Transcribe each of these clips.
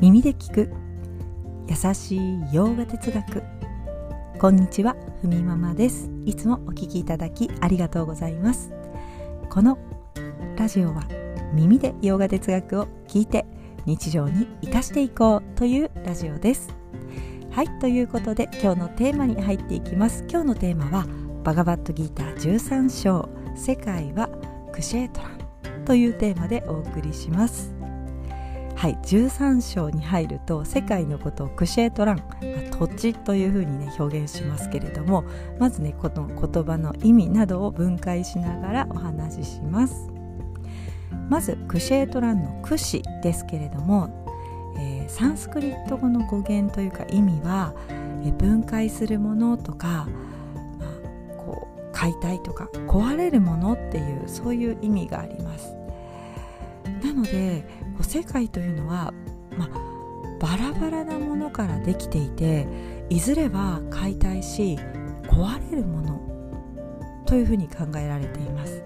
耳で聞く。優しい洋画哲学。こんにちはふみママです。いつもお聞きいただきありがとうございます。このラジオは耳で洋画哲学を聞いて日常に生かしていこうというラジオです。はいということで今日のテーマに入っていきます。今日のテーマはバガバットギーター13章。世界はクシェートラン。というテーマでお送りします。はい13章に入ると世界のことをクシェートラン、まあ、土地というふうにね表現しますけれどもまずねこの言葉の意味などを分解しながらお話しします。まずクシェートランのクシですけれども、えー、サンスクリット語の語源というか意味は、えー、分解するものとか、まあ、こう解体とか壊れるものっていうそういう意味があります。ので世界というのは、まあ、バラバラなものからできていていずれは解体し壊れるものというふうに考えられています、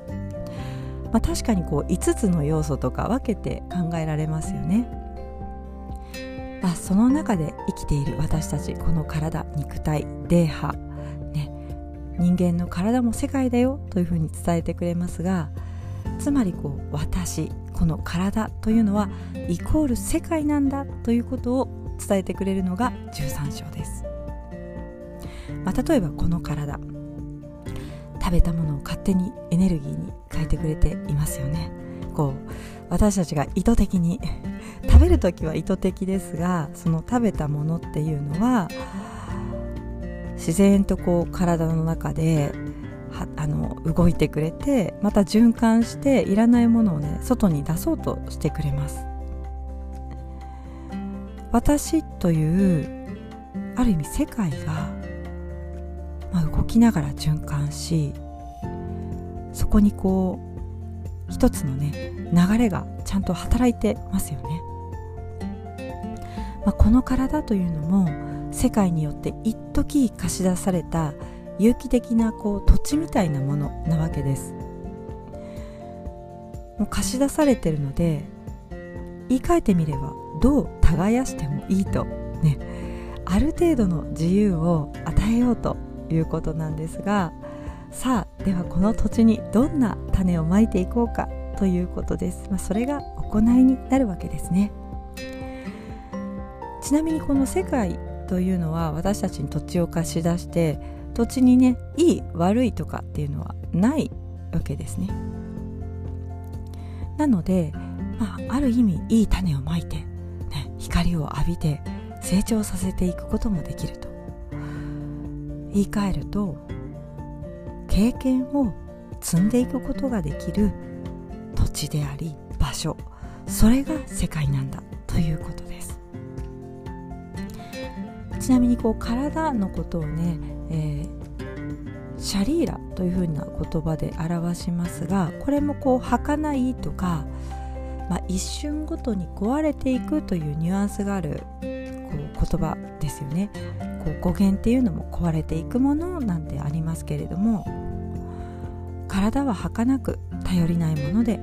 まあ、確かにこう5つの要素とか分けて考えられますよね、まあ、その中で生きている私たちこの体肉体霊波、ね、人間の体も世界だよというふうに伝えてくれますがつまりこう私この体というのはイコール世界なんだということを伝えてくれるのが13章です、まあ、例えばこの体。食べたものを勝手にエネルギーに変えてくれていますよね。こう私たちが意図的に食べる時は意図的ですがその食べたものっていうのは自然とこう体の中であの動いてくれてまた循環していらないものをね外に出そうとしてくれます。私というある意味世界が、まあ、動きながら循環しそこにこう一つのね流れがちゃんと働いてますよね、まあ、この体というのも世界によって一時貸し出された有機的なこう土地みたいなものなわけです。もう貸し出されてるので言い換えてみればどう耕してもいいとね。ある程度の自由を与えようということなんですがさあではこの土地にどんな種をまいていこうかということです、まあ、それが行いになるわけですね。ちなみにこの世界というのは私たちに土地を貸し出して土地にねいい悪いとかっていうのはないわけですね。なので、まあ、ある意味いい種をまいて、ね、光を浴びて成長させていくこともできると。言い換えると経験を積んでいくことができる土地であり場所それが世界なんだということです。ちなみにこう体のことをねえー、シャリーラというふうな言葉で表しますがこれもこう儚いとか、まあ、一瞬ごとに壊れていくというニュアンスがあるこう言葉ですよね。こう語源っていうのも壊れていくものなんてありますけれども体は儚く頼りないもので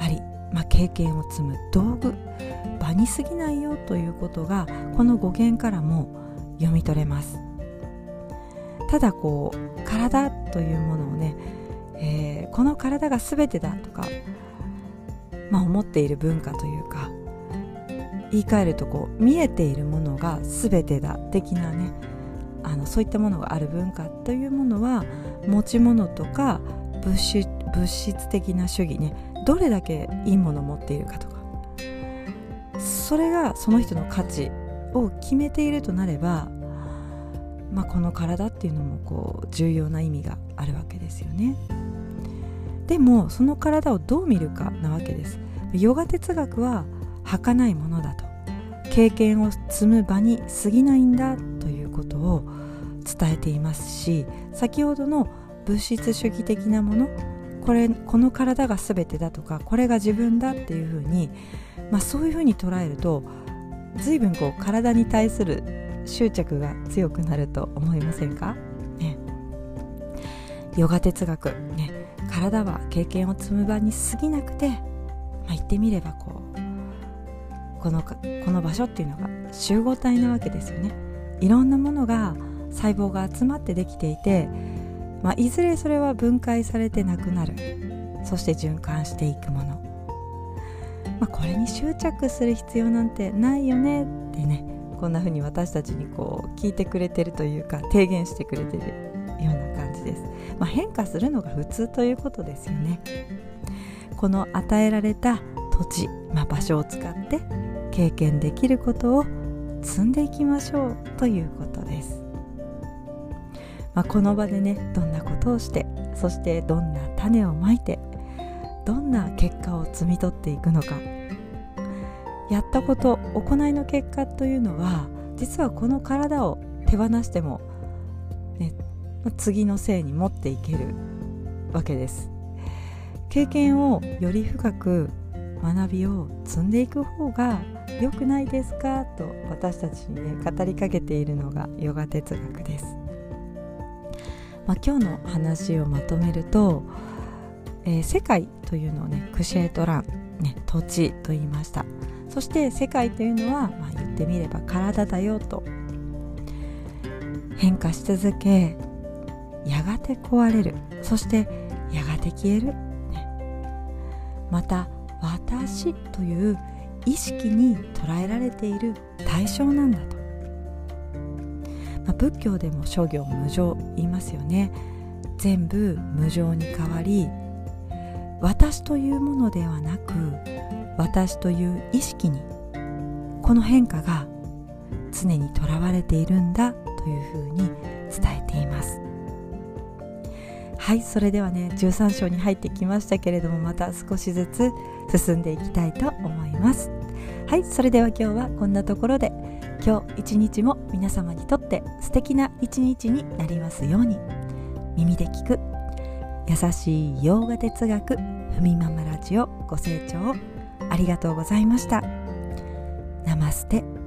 あり、まあ、経験を積む道具場に過ぎないよということがこの語源からも読み取れます。ただこう体というものをね、えー、この体が全てだとか、まあ、思っている文化というか言い換えるとこう見えているものが全てだ的なねあのそういったものがある文化というものは持ち物とか物質物質的な主義ねどれだけいいものを持っているかとかそれがその人の価値を決めているとなればまあ、この体っていうのもこう重要な意味があるわけですよね。でもその体をどう見るかなわけです。ヨガ哲学は儚いものだと。経験を積む場に過ぎないんだということを伝えていますし先ほどの物質主義的なものこれこの体が全てだとかこれが自分だっていうふうに、まあ、そういうふうに捉えると随分こう体に対する執着が強くなると思いませんか、ね、ヨガ哲学、ね、体は経験を積む場に過ぎなくて、まあ、言ってみればこうこのこの場所っていうのが集合体なわけですよね。いろんなものが細胞が集まってできていて、まあ、いずれそれは分解されてなくなる。そして循環していくもの、まあ、これに執着する必要なんてないよねってね。こんな風に私たちにこう聞いてくれてるというか提言してくれてるような感じです、まあ、変化するのが普通ということですよね。この与えられた土地、まあ、場所を使って経験できることを積んでいきましょうということです、まあ、この場でねどんなことをしてそしてどんな種をまいてどんな結果を摘み取っていくのか。やったこと行いの結果というのは実はこの体を手放しても、ね、次のせいに持っていけるわけです。経験をより深く学びを積んでいく方が良くないですかと私たちにね語りかけているのがヨガ哲学です、まあ、今日の話をまとめると、えー、世界というのをねクシェートラン、ね、土地と言いました。そして世界というのは、まあ、言ってみれば体だよと。変化し続けやがて壊れる。そしてやがて消える、ね、また私という意識に捉えられている対象なんだと、まあ、仏教でも諸行無常言いますよね。全部無常に変わり私というものではなく私という意識にこの変化が常にとらわれているんだというふうに伝えています。はいそれではね13章に入ってきましたけれどもまた少しずつ進んでいきたいと思います。はいそれでは今日はこんなところで今日一日も皆様にとって素敵な一日になりますように耳で聞く優しい洋画哲学ふみママラジオご清聴ありがとうございました。ナマステ。